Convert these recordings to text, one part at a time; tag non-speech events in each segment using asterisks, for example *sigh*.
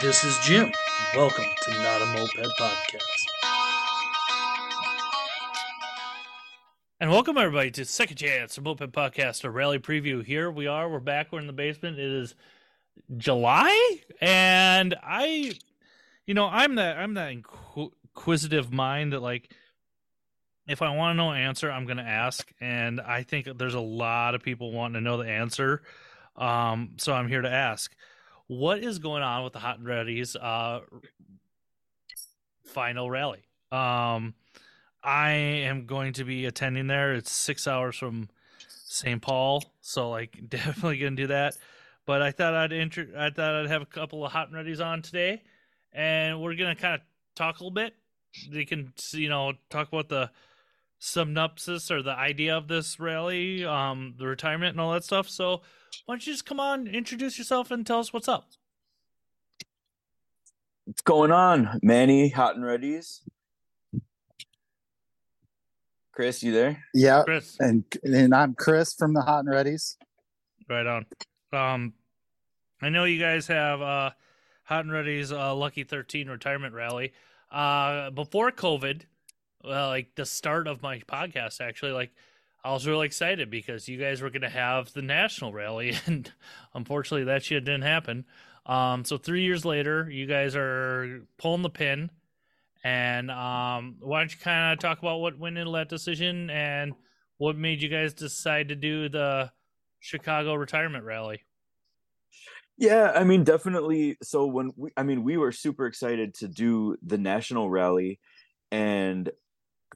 This is Jim. Welcome to Not a Moped Podcast. And welcome everybody to Second Chance, a Moped Podcast, a rally preview. Here we are. We're back. We're in the basement. It is July, and I, you know, I'm that I'm that inquisitive mind that like, if I want to know an answer, I'm going to ask, and I think there's a lot of people wanting to know the answer. Um, so I'm here to ask what is going on with the Hot and Ready's uh, final rally. Um, I am going to be attending there. It's six hours from St. Paul, so like *laughs* definitely gonna do that. But I thought I'd enter. I thought I'd have a couple of hot and Ready's on today, and we're gonna kind of talk a little bit. They can you know talk about the synopsis or the idea of this rally, um, the retirement and all that stuff. So why don't you just come on, introduce yourself, and tell us what's up? What's going on, Manny? Hot and Ready's. Chris, you there? Yeah, Chris, and and I'm Chris from the Hot and Ready's. right on. Um, I know you guys have uh, Hot and Ready's uh, Lucky Thirteen retirement rally. Uh, before COVID, well, like the start of my podcast, actually, like I was really excited because you guys were going to have the national rally, *laughs* and unfortunately, that shit didn't happen. Um, so three years later, you guys are pulling the pin, and um, why don't you kind of talk about what went into that decision and what made you guys decide to do the Chicago retirement rally? Yeah, I mean, definitely. So when we, I mean, we were super excited to do the national rally, and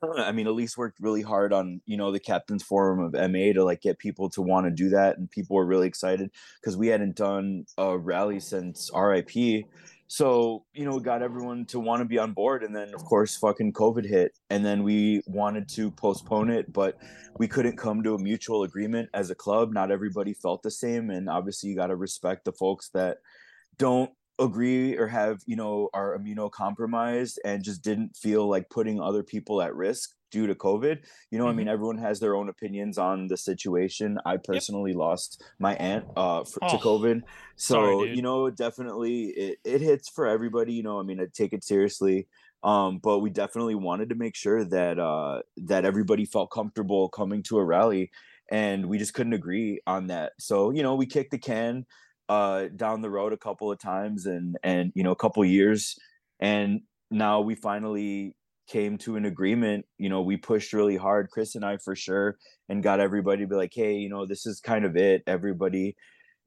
I mean, Elise worked really hard on, you know, the captain's forum of MA to like get people to want to do that. And people were really excited because we hadn't done a rally since RIP. So, you know, we got everyone to want to be on board. And then, of course, fucking COVID hit. And then we wanted to postpone it, but we couldn't come to a mutual agreement as a club. Not everybody felt the same. And obviously, you got to respect the folks that don't agree or have you know are immunocompromised and just didn't feel like putting other people at risk due to covid you know mm-hmm. i mean mm-hmm. everyone has their own opinions on the situation i personally yep. lost my aunt uh for, oh, to covid so sorry, you know definitely it, it hits for everybody you know i mean i take it seriously um but we definitely wanted to make sure that uh that everybody felt comfortable coming to a rally and we just couldn't agree on that so you know we kicked the can uh, down the road a couple of times and and you know a couple years. And now we finally came to an agreement. You know we pushed really hard chris and i for sure and got everybody to be like hey you know this is kind of it. Everybody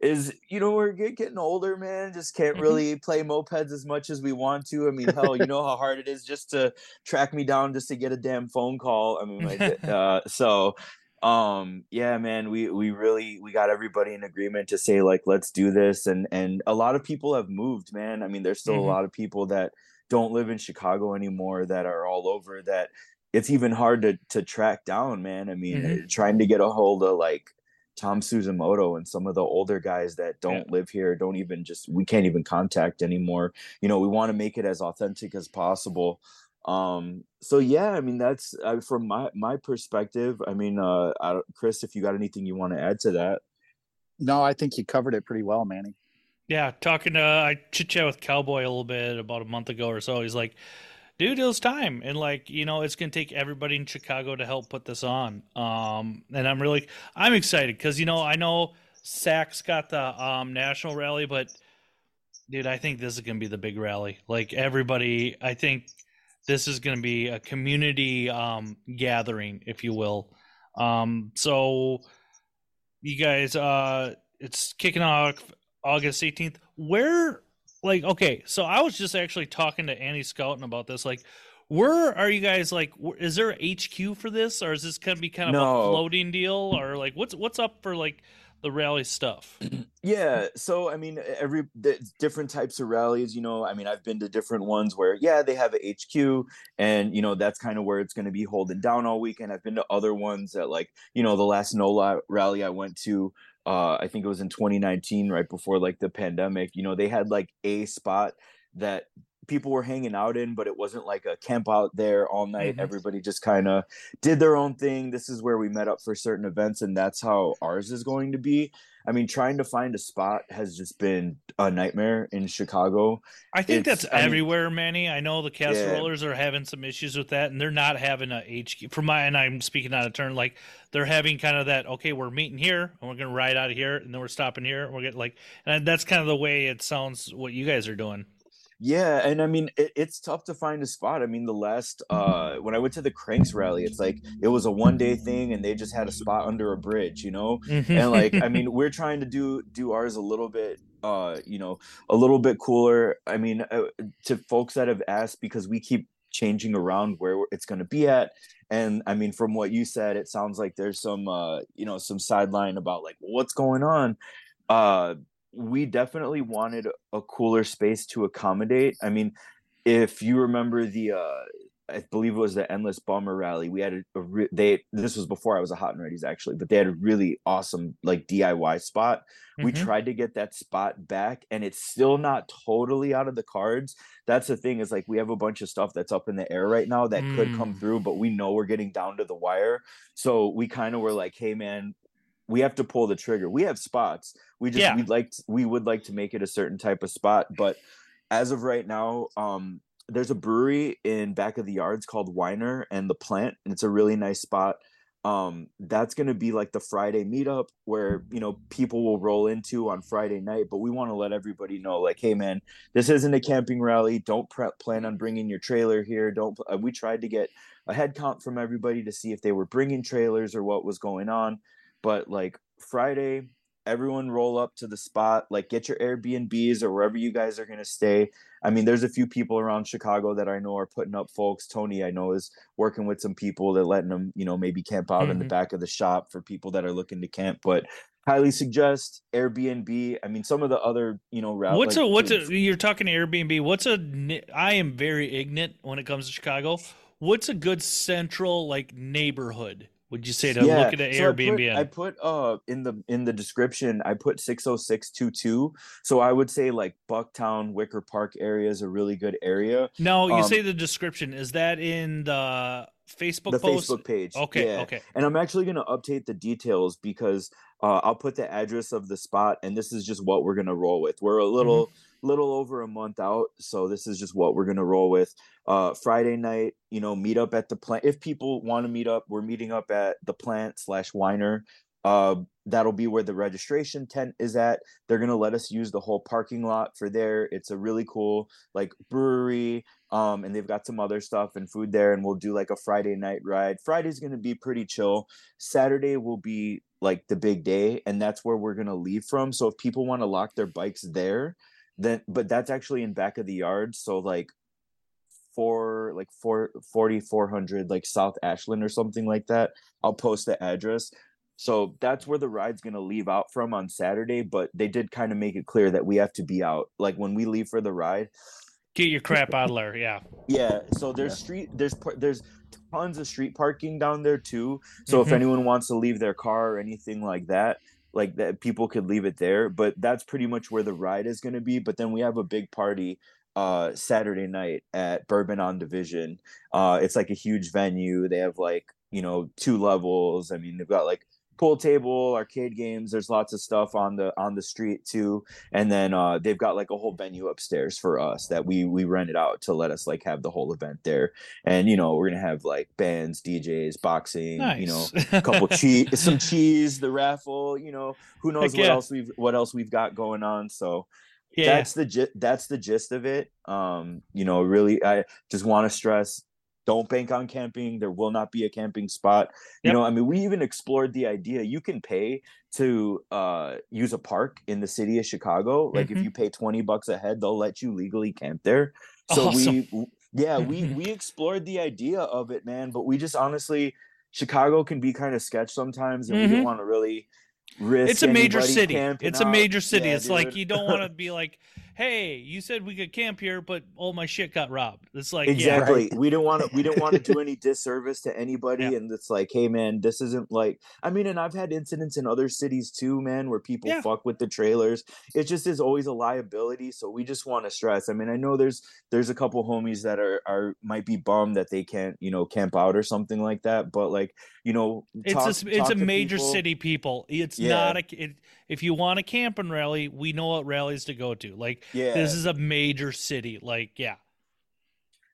is you know we're getting older man. Just can't mm-hmm. really play mopeds as much as we want to. I mean hell you *laughs* know how hard it is just to track me down just to get a damn phone call. I mean like *laughs* uh, so um yeah man we we really we got everybody in agreement to say like let's do this and and a lot of people have moved man i mean there's still mm-hmm. a lot of people that don't live in chicago anymore that are all over that it's even hard to to track down man i mean mm-hmm. trying to get a hold of like tom suzumoto and some of the older guys that don't yeah. live here don't even just we can't even contact anymore you know we want to make it as authentic as possible um so yeah i mean that's uh, from my my perspective i mean uh I, chris if you got anything you want to add to that? No i think you covered it pretty well manny. Yeah talking to i chit chat with cowboy a little bit about a month ago or so. He's like dude it was time. And like you know it's gonna take everybody in chicago to help put this on. Um and i'm really i'm excited because you know i know Sachs got the um national rally but dude i think this is gonna be the big rally. Like everybody i think this is going to be a community um, gathering, if you will. Um, so, you guys, uh, it's kicking off August 18th. Where, like, okay, so I was just actually talking to Annie Scouten about this. Like, where are you guys? Like, is there HQ for this, or is this going to be kind of no. a floating deal, or like, what's what's up for like the rally stuff? Yeah, so I mean, every different types of rallies. You know, I mean, I've been to different ones where yeah, they have a HQ, and you know that's kind of where it's going to be holding down all weekend. I've been to other ones that like you know the last NOLA rally I went to. Uh, I think it was in 2019, right before like the pandemic. You know, they had like a spot that people were hanging out in, but it wasn't like a camp out there all night. Mm-hmm. Everybody just kind of did their own thing. This is where we met up for certain events, and that's how ours is going to be. I mean, trying to find a spot has just been a nightmare in Chicago. I think It's- that's I mean- everywhere, Manny. I know the casserolers are having some issues with that, and they're not having a HQ. For my, and I'm speaking out of turn, like they're having kind of that. Okay, we're meeting here, and we're gonna ride out of here, and then we're stopping here. We're getting like, and that's kind of the way it sounds. What you guys are doing. Yeah, and I mean it, it's tough to find a spot. I mean, the last uh when I went to the Cranks rally, it's like it was a one day thing, and they just had a spot under a bridge, you know. And like, I *laughs* mean, we're trying to do do ours a little bit, uh, you know, a little bit cooler. I mean, uh, to folks that have asked because we keep changing around where it's going to be at. And I mean, from what you said, it sounds like there's some, uh, you know, some sideline about like what's going on. Uh, we definitely wanted a cooler space to accommodate. I mean, if you remember the, uh, I believe it was the Endless Bummer Rally. We had a, a re- they. This was before I was a Hot and Ready's actually, but they had a really awesome like DIY spot. We Mhm. tried to get that spot back, and it's still not totally out of the cards. That's the thing is like we have a bunch of stuff that's up in the air right now that could come Mm. through, but we know we're getting down to the wire. So we kind of were like, hey man, we have to pull the trigger. We have spots. We just Yeah. we'd like to, we would like to make it a certain type of spot, but as of right now, um, there's a brewery in back of the yards called Whiner and the Plant, and it's a really nice spot. Um, that's gonna be like the Friday meetup where you know people will roll into on Friday night. But we want to let everybody know, like, hey man, this isn't a camping rally. Don't pre- plan on bringing your trailer here. Don't. Uh, we tried to get a head count from everybody to see if they were bringing trailers or what was going on. But like Friday, everyone roll up to the spot, like get your Airbnbs or wherever you guys are going to stay. I mean, there's a few people around Chicago that I know are putting up folks. Tony, I know, is working with some people that letting them, you know, maybe camp out in the Mhm. back of the shop for people that are looking to camp. But highly suggest Airbnb. I mean, some of the other, you know, route. What's like, a what's a you're talking to Airbnb? What's a I am very ignorant when it comes to Chicago. What's a good central like neighborhood? Would you say to look at an so I put- Airbnb? I put, uh in the in the description I put 60622. So I would say like Bucktown, Wicker Park area is a really good area. no, you um, say the description. Is that in the Facebook the post? Facebook page. Okay, yeah. okay. And I'm actually gonna update the details because uh, I'll put the address of the spot, and this is just what we're gonna roll with. We're a little Mm-hmm. little over a month out, so this is just what we're gonna roll with. Uh, Friday night, you know, meet up at the plant. If people want to meet up, we're meeting up at the plant slash Whiner. Uh, that'll be where the registration tent is at. They're gonna let us use the whole parking lot for there. It's a really cool like brewery um and they've got some other stuff and food there and we'll do like a friday night ride. Friday's to be pretty chill. Saturday will be like the big day and that's where we're to leave from. So if people want to lock their bikes there then but that's actually in back of the yard so like four like four, 40 400 like south ashland or something like that i'll post the address. So that's where the ride's going to leave out from on saturday but they did kind of make it clear that we have to be out. Like when we leave for the ride Get your crap out of there. Yeah. yeah, so there's Yeah. street there's there's tons of street parking down there too. So Mhm. if anyone wants to leave their car or anything like that, like that people could leave it there, but that's pretty much where the ride is going to be, but then we have a big party uh Saturday night at Bourbon on Division. Uh it's like a huge venue. They have like, you know, two levels. I mean, they've got like pool table, arcade games. There's lots of stuff on the on the street too. And then uh they've got like a whole venue upstairs for us that we we rented out to let us like have the whole event there. And you know, we're gonna have like bands, DJs, boxing, Nice. you know, a couple *laughs* cheese some cheese, the raffle, you know, who knows Heck what yeah. else we've what else we've got going on. So yeah. that's the that's the gist of it. Um, you know, really I just want to stress don't bank on camping. There will not be a camping spot. You know, I mean, we even explored the idea you can pay to uh use a park in the city of Chicago. Like Mhm. if you pay 20 bucks a head, they'll let you legally camp there. So Awesome. we yeah, we Mhm. we explored the idea of it, man, but we just honestly Chicago can be kind of sketch sometimes and we Mhm. didn't want to really risk it's a major city. It's a major city. Yeah, it's like you don't want to *laughs* be like, hey, you said we could camp here, but all my shit got robbed. It's like, exactly Right. we didn't want to we didn't want to do any *laughs* disservice to anybody Yeah. and it's like hey man this isn't like i mean and i've had incidents in other cities too man where people Yeah. fuck with the trailers it just is always a liability so we just want to stress i mean i know there's there's a couple homies that are are might be bummed that they can't you know camp out or something like that but like you know It's talk- a s- it's a major people. city, people. It's Yeah. not a. It, if you want a camping rally, we know what rallies to go to. Like yeah this is a major city. Like yeah,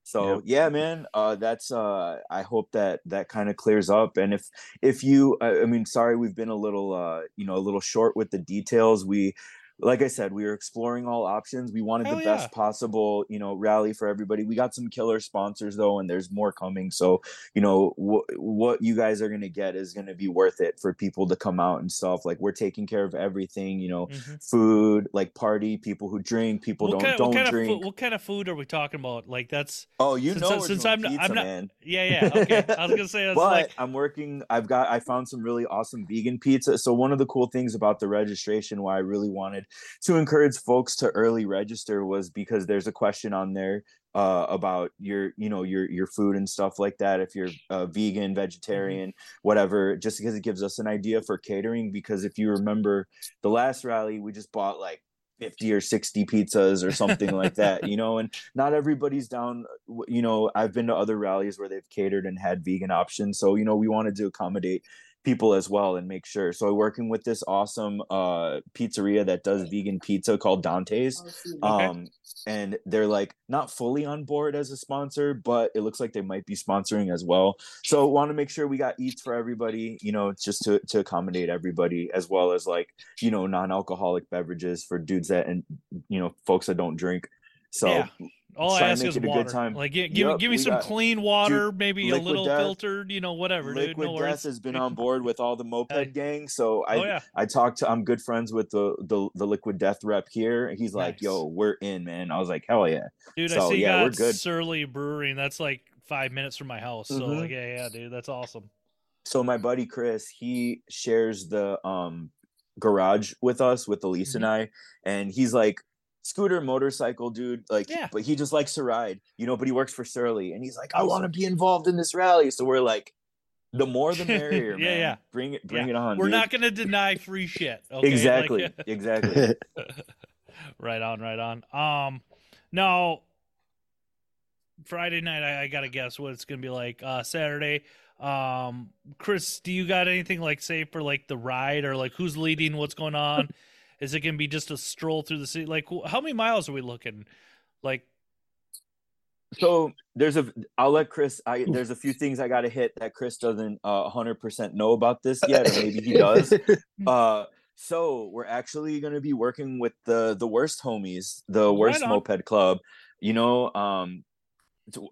So yeah, man, uh, that's uh, I hope that that kind of clears up. And if if you, I, I mean, sorry, we've been a little, uh, you know, a little short with the details. We, like I said, we were exploring all options. We wanted Hell the yeah. best possible, you know, rally for everybody. We got some killer sponsors though, and there's more coming. So you know, what what you guys are gonna get is gonna be worth it for people to come out and stuff. Like we're taking care of everything. You know, Mhm. food, like party, people who drink, people what don't kind, don't what kind drink. of food, what kind of food are we talking about? Like that's oh, you since know, since I'm not- I'm not- man. yeah yeah okay. I was gonna *laughs* say that's but like I'm working. I've got. I found some really awesome vegan pizza. So one of the cool things about the registration, why I really wanted to encourage folks to early register, was because there's a question on there uh, about your, you know, your your food and stuff like that. If you're uh, vegan, vegetarian, whatever, just because it gives us an idea for catering. Because if you remember the last rally, we just bought like. 50 or 60 pizzas or something like that you know and not everybody's down you know i've been to other rallies where they've catered and had vegan options so you know we wanted to accommodate people as well and make sure. So working with this awesome uh pizzeria that does vegan pizza called dante's Okay. um and they're like not fully on board as a sponsor but it looks like they might be sponsoring as well. So want to make sure we got eats for everybody you know just to to accommodate everybody as well as like you know non-alcoholic beverages for dudes that and you know folks that don't drink. So Yeah. All I ask is it a good water. time. Like give, give, me give me some clean water, maybe a little Death- filtered, you know, whatever, dude. liquid No death worries. has been on *laughs* board with all the moped gang so i oh yeah, I talked to I'm good friends with the the, the liquid death rep here. He's like, Nice. yo, we're in, man. I was like, hell yeah. dude. I So, see you yeah, we're good. Surly Brewery, and that's like five minutes from my house. So Mhm. like, yeah, yeah, dude, that's awesome. So my buddy Chris, he shares the um garage with us with Elise and Mm-hmm. I, and he's like scooter motorcycle dude like Yeah. but he just likes to ride you know but he works for surly and he's like i want to be involved in this rally so we're like the more the merrier *laughs* Yeah, man yeah. bring it bring Yeah. it on We're dude. not gonna deny free shit. *laughs* Okay? Like- exactly *laughs* exactly right on, right on. Um, now Friday night, I, I gotta guess what it's gonna be like. Uh, Saturday, um, Chris, do you got anything like say for like the ride or like who's leading? What's going on? Is it gonna be just a stroll through the city? Like, how many miles are we looking? Like, So there's a I'll let Chris I there's a few things I gotta hit that Chris doesn't uh 100% know about this yet, or maybe he does. *laughs* Uh so we're actually gonna be working with the the worst homies, the worst on. moped club. You know, um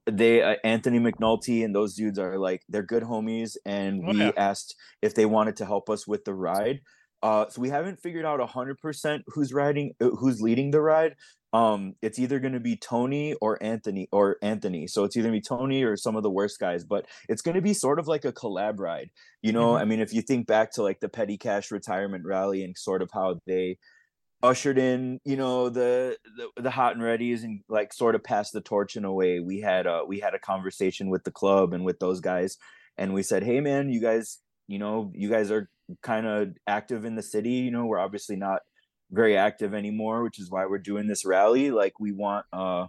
they uh, Anthony McNulty and those dudes are like they're good homies, and Oh, we yeah. asked if they wanted to help us with the ride. Uh, so we haven't figured out hundred percent who's riding, uh, who's leading the ride. Um, it's either going to be Tony or Anthony or Anthony. So it's either be Tony or some of the worst guys, but it's going to be sort of like a collab ride. You know, Mhm. I mean, if you think back to like the Petty Cash retirement rally and sort of how they ushered in, you know, the the, the hot and readies and like sort of passed the torch in a way. We had a we had a conversation with the club and with those guys, and we said, hey man, you guys, you know, you guys are kind of active in the city. You know, we're obviously not very active anymore, which is why we're doing this rally. Like we want uh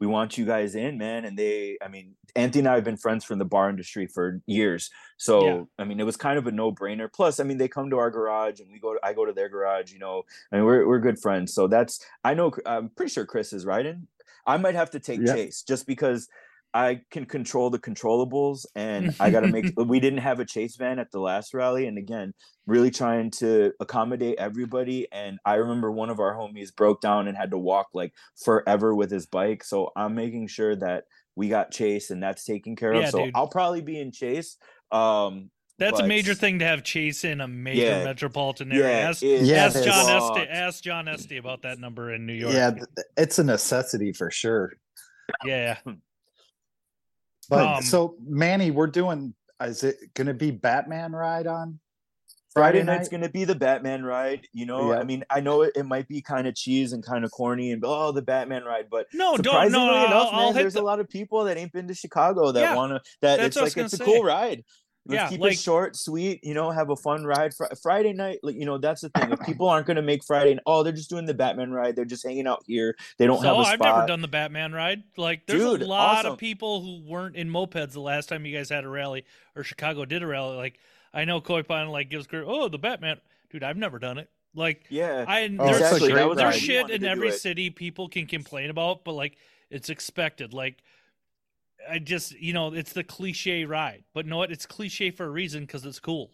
we want you guys in, man. And they, I mean, Anthony and I have been friends from the bar industry for years. So, Yeah. I mean, it was kind of a no brainer. Plus, I mean, they come to our garage and we go, I go to their garage, you know, and we're, we're good friends. So that's, I know, I'm pretty sure Chris is riding. I might have to take Yeah. Chase just because I can control the controllables and I got to make, *laughs* we didn't have a Chase van at the last rally. And again, really trying to accommodate everybody. And I remember one of our homies broke down and had to walk like forever with his bike. So I'm making sure that we got Chase and that's taken care of. Yeah, so dude. I'll probably be in Chase. Um, that's a major thing to have Chase in a major Yeah. metropolitan Yeah, area. Ask, it- Yeah, ask John is. Esty. Ask John Esty about that number in New York. yeah, it's a necessity for sure. *laughs* yeah. But Um, so Manny, we're doing. Is it going to be Batman ride on Friday, Friday night's gonna be the Batman ride. You know, I mean, I know it, it might be kind of cheese and kind of corny and oh, the Batman ride, but No, don't. surprisingly No, enough, I'll, I'll man, there's the, a lot of people that ain't been to Chicago that Yeah, wanna that it's what I was like it's a cool ride. Let's Yeah, keep like- it short, sweet. You know, have a fun ride. Fri Friday night, like, you know, that's the thing. If *coughs* people aren't gonna make Friday, oh, they're just doing the Batman ride. They're just hanging out here. They don't so have a I've never done the Batman ride. Like, there's Dude, a lot awesome. of people who weren't in mopeds the last time you guys had a rally or Chicago did a rally. Like, I know Koi Pond like gives credit. Oh, the Batman, dude. I've never done it. Like, yeah, I Oh, there's, exactly. great That was ride. there's shit in every it. city people can complain about, but like, it's expected. Like, I just you know, it's the cliche ride, but know what? It's cliche for a reason because it's cool.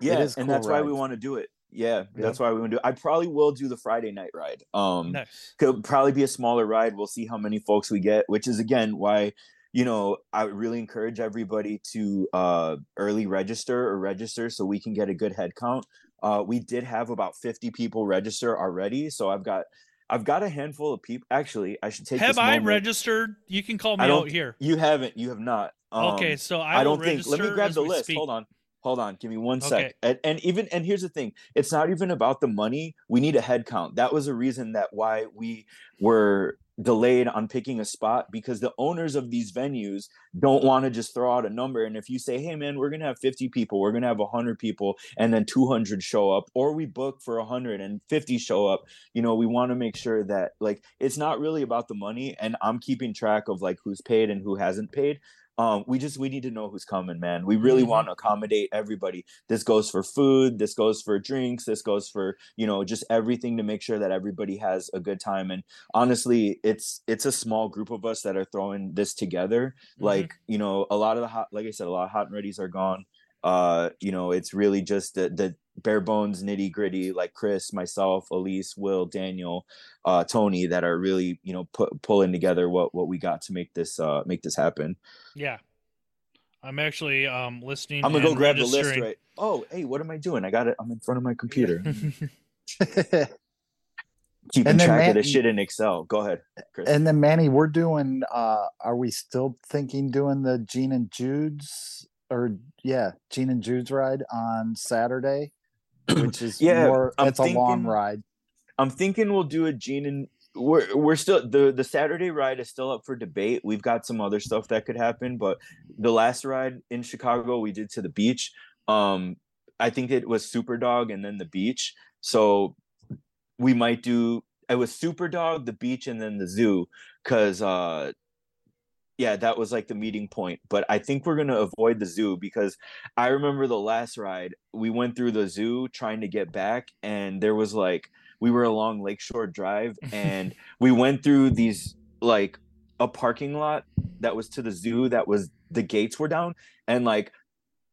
Yeah, is and cool that's why we want to do it. Yeah, that's why we want to do it. I probably will do the Friday night ride. Um, Nice. could probably be a smaller ride. We'll see how many folks we get, which is again why you know I really encourage everybody to uh early register or register so we can get a good head count. Uh, we did have about 50 people register already, so I've got I've got a handful of people. Actually, I should take. Have I moment- registered? You can call me out here. You haven't. You have not. Um, okay, so I, I, don't think. Let me grab the list. speak. Hold on. Hold on. Give me one Okay. sec. And, and even and here's the thing. It's not even about the money. We need a head count. That was a reason that why we were delayed on picking a spot because the owners of these venues don't want to just throw out a number. And if you say hey man we're going to have 50 people we're going to have 100 people and then 200 show up or we book for 150 show up you know we want to make sure that like it's not really about the money and i'm keeping track of like who's paid and who hasn't paid um we just we need to know who's coming man we really Mhm. want to accommodate everybody this goes for food this goes for drinks this goes for you know just everything to make sure that everybody has a good time and honestly it's it's a small group of us that are throwing this together Mhm. like you know a lot of the hot like i said a lot of hot and readies are gone uh you know it's really just the the bare bones nitty gritty like chris myself elise will daniel uh tony that are really you know put, pulling together what what we got to make this uh make this happen Yeah. I'm actually um listening. i'm gonna go grab the list right oh hey what am i doing i got it i'm in front of my computer *laughs* *laughs* keeping And then track of Matt- this shit in excel go ahead chris and then Manny, we're doing. uh Are we still thinking doing the Gene and Jude's or yeah, Gene and Jude's ride on Saturday, which is *clears throat* Yeah, more. I'm it's a long thinking- ride. I'm thinking we'll do a Gene and we're we're still the the Saturday ride is still up for debate. We've got some other stuff that could happen, but the last ride in Chicago we did to the beach. Um, I think it was Superdawg and then the beach. So we might do it was Superdawg, the beach, and then the zoo because uh yeah, that was like the meeting point. But I think we're gonna avoid the zoo because I remember the last ride we went through the zoo trying to get back, and there was like we were along Lakeshore Drive, and *laughs* we went through these like a parking lot that was to the zoo that was the gates were down, and like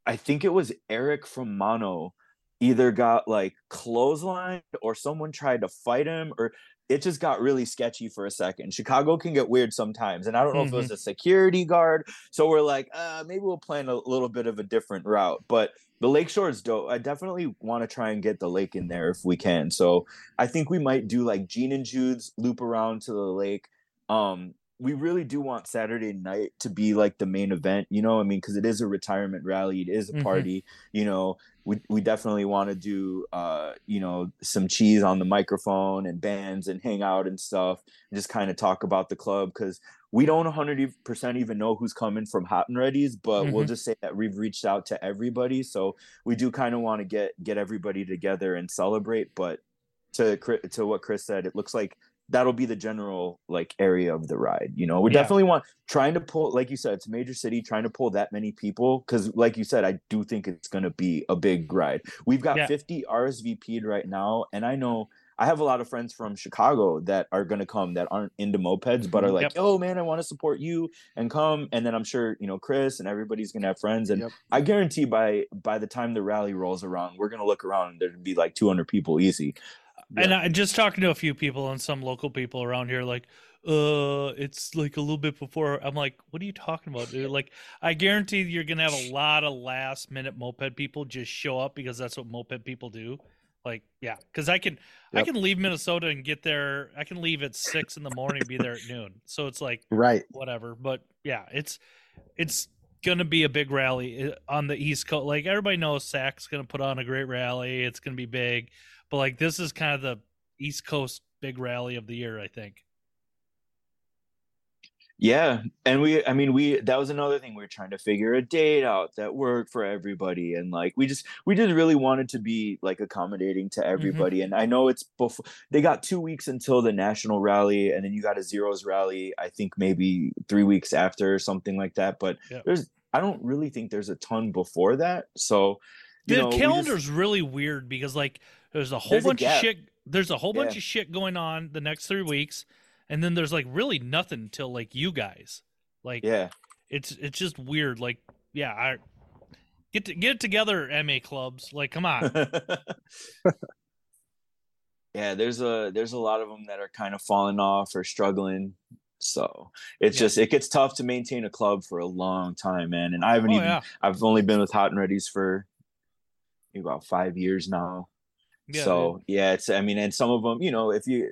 I think it was Eric from Mono either got like clotheslined or someone tried to fight him or it just got really sketchy for a second. Chicago can get weird sometimes, and I don't know if it was a security guard. So we're like, uh, maybe we'll plan a little bit of a different route. But the lakeshore is dope. I definitely want to try and get the lake in there if we can. So I think we might do like Gene and Jude's loop around to the lake. Um, we really do want Saturday night to be like the main event, you know. I mean, because it is a retirement rally, it is a Mhm. party, you know. We we definitely want to do, uh, you know, some cheese on the microphone and bands and hang out and stuff, and just kind of talk about the club because we don't 100% even know who's coming from Hot and Ready's, but we'll Mhm. just say that we've reached out to everybody, so we do kind of want to get get everybody together and celebrate. But to to what Chris said, it looks like that'll be the general like area of the ride you know we Yeah. definitely want trying to pull like you said it's a major city trying to pull that many people because like you said i do think it's going to be a big ride we've got Yeah. 50 rsvp'd right now and i know i have a lot of friends from chicago that are going to come that aren't into mopeds but are mm-hmm. like Yep. oh man i want to support you and come and then i'm sure you know chris and everybody's going to have friends and Yep. i guarantee by by the time the rally rolls around we're going to look around and there'd be like 200 people easy And I just talking to a few people and some local people around here, like, uh, it's like a little bit before. I'm like, what are you talking about, dude? *laughs* Like, I guarantee you're gonna have a lot of last minute moped people just show up because that's what moped people do. Like, yeah, because I can, I can leave Minnesota and get there. I can leave at six in the morning, be there at noon. So it's like Right. whatever. But yeah, it's, it's gonna be a big rally uh, on the East Coast. Like everybody knows, Sac's gonna put on a great rally. It's gonna be big, but like this is kind of the East Coast big rally of the year, I think. Yeah, and we, I mean, we that was another thing we were trying to figure a date out that worked for everybody, and like we just we just really wanted to be like accommodating to everybody. Mm-hmm. And I know it's before they got two weeks until the national rally, and then you got a zeros rally. I think maybe three weeks after or something like that. But there's I don't really think there's a ton before that. So the know, calendar's just, really weird because like there's a whole there's bunch a of shit. There's a whole yeah. bunch of shit going on the next three weeks and then there's like really nothing until like you guys. Like yeah, it's it's just weird. Like yeah, I get to, get it together, MA clubs. Like come on. *laughs* yeah, there's a there's a lot of them that are kind of falling off or struggling. So it's yeah. just it gets tough to maintain a club for a long time, man. And I haven't oh, even yeah. I've only been with Hot and Ready's for maybe about five years now. Yeah, so yeah, it's I mean, and some of them, you know, if you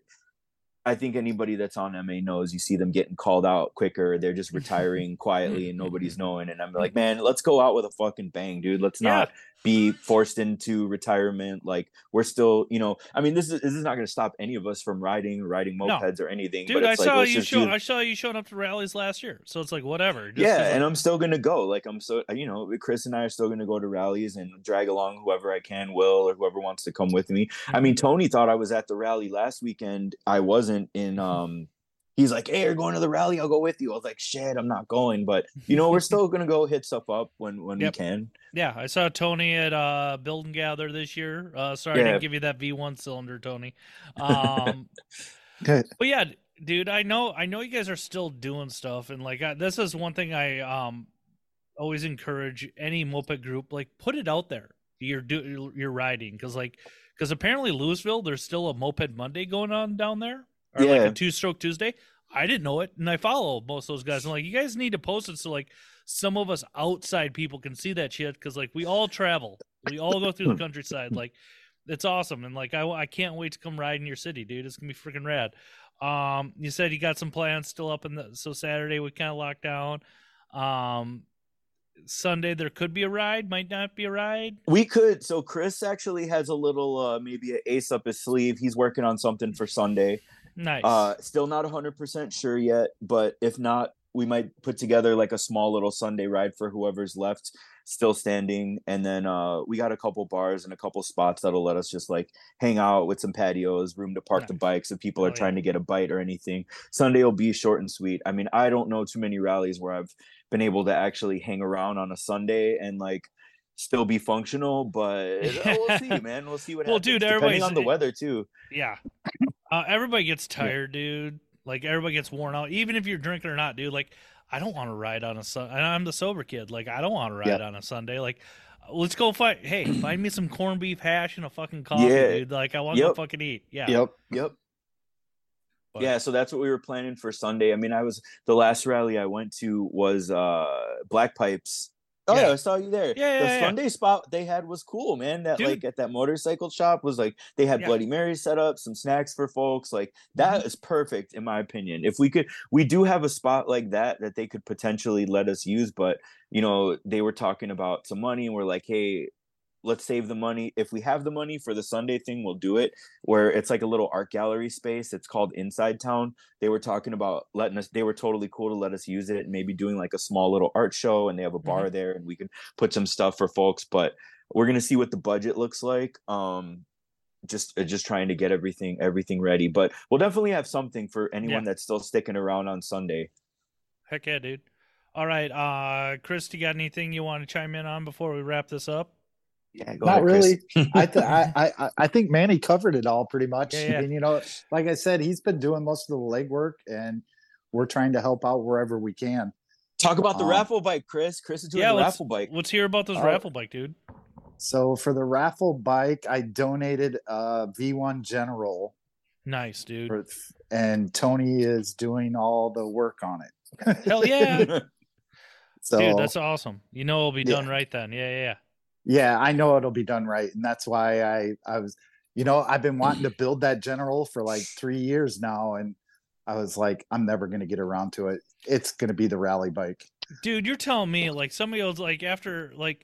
I think anybody that's on MA knows you see them getting called out quicker. They're just *laughs* retiring quietly and nobody's knowing. And I'm like, man, let's go out with a fucking bang, dude. Let's yeah. not be forced into retirement. Like we're still, you know, I mean, this is this is not going to stop any of us from riding, riding mopeds no. or anything. Dude, I like, saw you show, do... I saw you showing up to rallies last year, so it's like whatever. yeah, and I'm still going to go. Like I'm so, you know, Chris and I are still going to go to rallies and drag along whoever I can, Will or whoever wants to come with me. Mm-hmm. I mean, Tony thought I was at the rally last weekend. I wasn't in. um he's like, "Hey, you're going to the rally. I'll go with you." I was like, "Shit, I'm not going," but you know, we're still gonna go hit stuff up when when yep. we can. Yeah, I saw Tony at uh, Build and Gather this year. Uh, sorry, yeah. I didn't give you that V1 cylinder, Tony. Um, *laughs* Good. But yeah, dude, I know, I know you guys are still doing stuff, and like I, this is one thing I um always encourage any moped group like put it out there. You're do you're riding because like because apparently Louisville there's still a moped Monday going on down there or yeah. like a two stroke Tuesday. I didn't know it, and I follow most of those guys. I'm like, you guys need to post it so like some of us outside people can see that shit because like we all travel, we all go through the *laughs* countryside. Like it's awesome, and like I I can't wait to come ride in your city, dude. It's gonna be freaking rad. Um, you said you got some plans still up in the so Saturday we kind of locked down. Um, Sunday there could be a ride, might not be a ride. We could. So Chris actually has a little uh maybe an ace up his sleeve. He's working on something for Sunday. Nice. Uh, still not 100% sure yet, but if not, we might put together like a small little Sunday ride for whoever's left still standing. And then uh, we got a couple bars and a couple spots that'll let us just like hang out with some patios, room to park nice. the bikes if people are oh, trying yeah. to get a bite or anything. Sunday will be short and sweet. I mean, I don't know too many rallies where I've been able to actually hang around on a Sunday and like still be functional, but uh, we'll see, *laughs* man. We'll see what well, happens. Well, dude, depending on the weather too. Yeah, uh, everybody gets tired, yeah. dude. Like everybody gets worn out, even if you're drinking or not, dude. Like I don't want to ride on a Sunday. I'm the sober kid. Like I don't want to ride yep. on a Sunday. Like let's go find. Hey, *clears throat* find me some corned beef hash and a fucking coffee, yeah. dude. Like I want yep. to fucking eat. Yeah. Yep. Yep. But, yeah, so that's what we were planning for Sunday. I mean, I was the last rally I went to was uh Black Pipes Oh yeah. yeah. I saw you there. Yeah, the yeah, Sunday yeah. spot they had was cool, man. That Dude. like at that motorcycle shop was like they had Bloody Mary set up, some snacks for folks. Like that mm-hmm. is perfect in my opinion. If we could, we do have a spot like that that they could potentially let us use, but you know they were talking about some money, and we're like, hey, let's save the money. If we have the money for the Sunday thing, we'll do it. Where it's like a little art gallery space. It's called Inside Town. They were talking about letting us. They were totally cool to let us use it. and Maybe doing like a small little art show, and they have a bar mm-hmm. there, and we can put some stuff for folks. But we're gonna see what the budget looks like. Um, just uh, just trying to get everything everything ready. But we'll definitely have something for anyone yeah. that's still sticking around on Sunday. Heck yeah, dude. All right, uh, Chris, you got anything you want to chime in on before we wrap this up? Yeah, not ahead, really. I, th- *laughs* I, I I think Manny covered it all pretty much. Yeah, yeah. And you know, like I said, he's been doing most of the legwork, and we're trying to help out wherever we can. Talk about the um, raffle bike, Chris. Chris is doing yeah, the raffle bike. Let's hear about this uh, raffle bike, dude. So for the raffle bike, I donated a V1 General. Nice, dude. For, and Tony is doing all the work on it. Hell yeah. *laughs* so, dude, that's awesome. You know it'll be done yeah. right then. Yeah, yeah, yeah yeah, I know it'll be done right, and that's why I I was, you know, I've been wanting to build that general for like three years now, and I was like, I'm never going to get around to it. It's going to be the rally bike. dude, you're telling me like somebody else like after like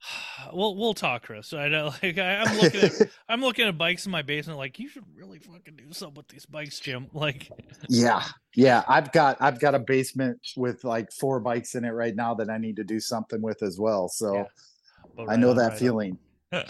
*sighs* we'll we'll talk, Chris. I know, *laughs* like I, am looking at *laughs* I'm looking at bikes in my basement. Like you should really fucking do something with these bikes, Jim. *laughs* Like, yeah, yeah. I've got I've got a basement with like four bikes in it right now that I need to do something with as well. So yeah. Right I know that right feeling. *laughs* uh,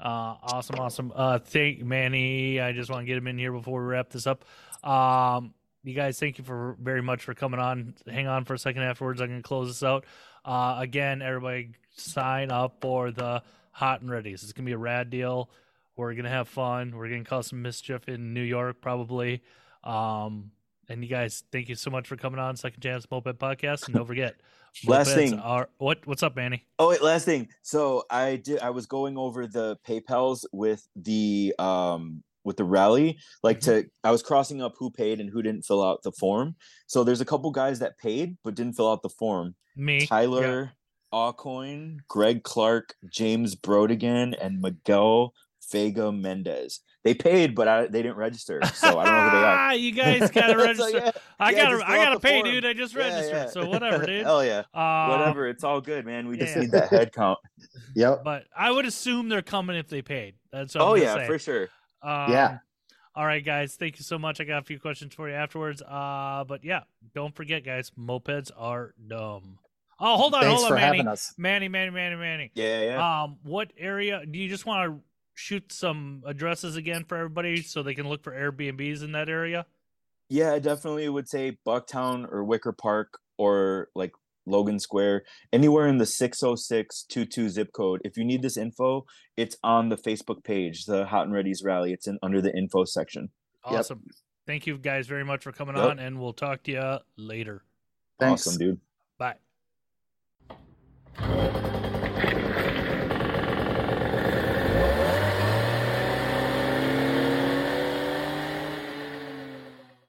awesome, awesome. Uh, thank Manny. I just want to get him in here before we wrap this up. Um, you guys, thank you for very much for coming on. Hang on for a second afterwards. I'm gonna close this out. Uh, again, everybody sign up for the hot and ready. It's gonna be a rad deal. We're gonna have fun. We're gonna cause some mischief in New York, probably. Um, and you guys, thank you so much for coming on Second Chance Moped Podcast. And don't forget, *laughs* last thing, are what? What's up, Manny? Oh wait, last thing. So I did. I was going over the PayPal's with the um with the rally like mm-hmm. to i was crossing up who paid and who didn't fill out the form so there's a couple guys that paid but didn't fill out the form me tyler Aucoin, Greg Clark, James Brodigan, and Miguel Vega Mendez. They paid, but I, they didn't register, so I don't know who they are. *laughs* you guys gotta register. *laughs* so, yeah, I yeah, gotta, I gotta pay, form. dude. I just registered, yeah, so whatever, *laughs* dude. Hell yeah, uh, whatever. It's all good, man. We just need that head count. yep. But I would assume they're coming if they paid. That's all. oh yeah, say. for sure. Um, yeah. All right, guys. Thank you so much. I got a few questions for you afterwards. Uh, but yeah, don't forget, guys. Mopeds are dumb. Oh, hold on, Thanks hold on, Manny. Manny, Manny, Manny, Manny. Yeah, yeah. Um, what area do you just want to shoot some addresses again for everybody so they can look for Airbnbs in that area? Yeah, I definitely would say Bucktown or Wicker Park or like Logan Square, anywhere in the 60622 zip code. If you need this info, it's on the Facebook page, the Hot and Ready's rally. It's in under the info section. Awesome. Yep. Thank you guys very much for coming yep. on, and we'll talk to you later. Thanks. Awesome, dude. Bye.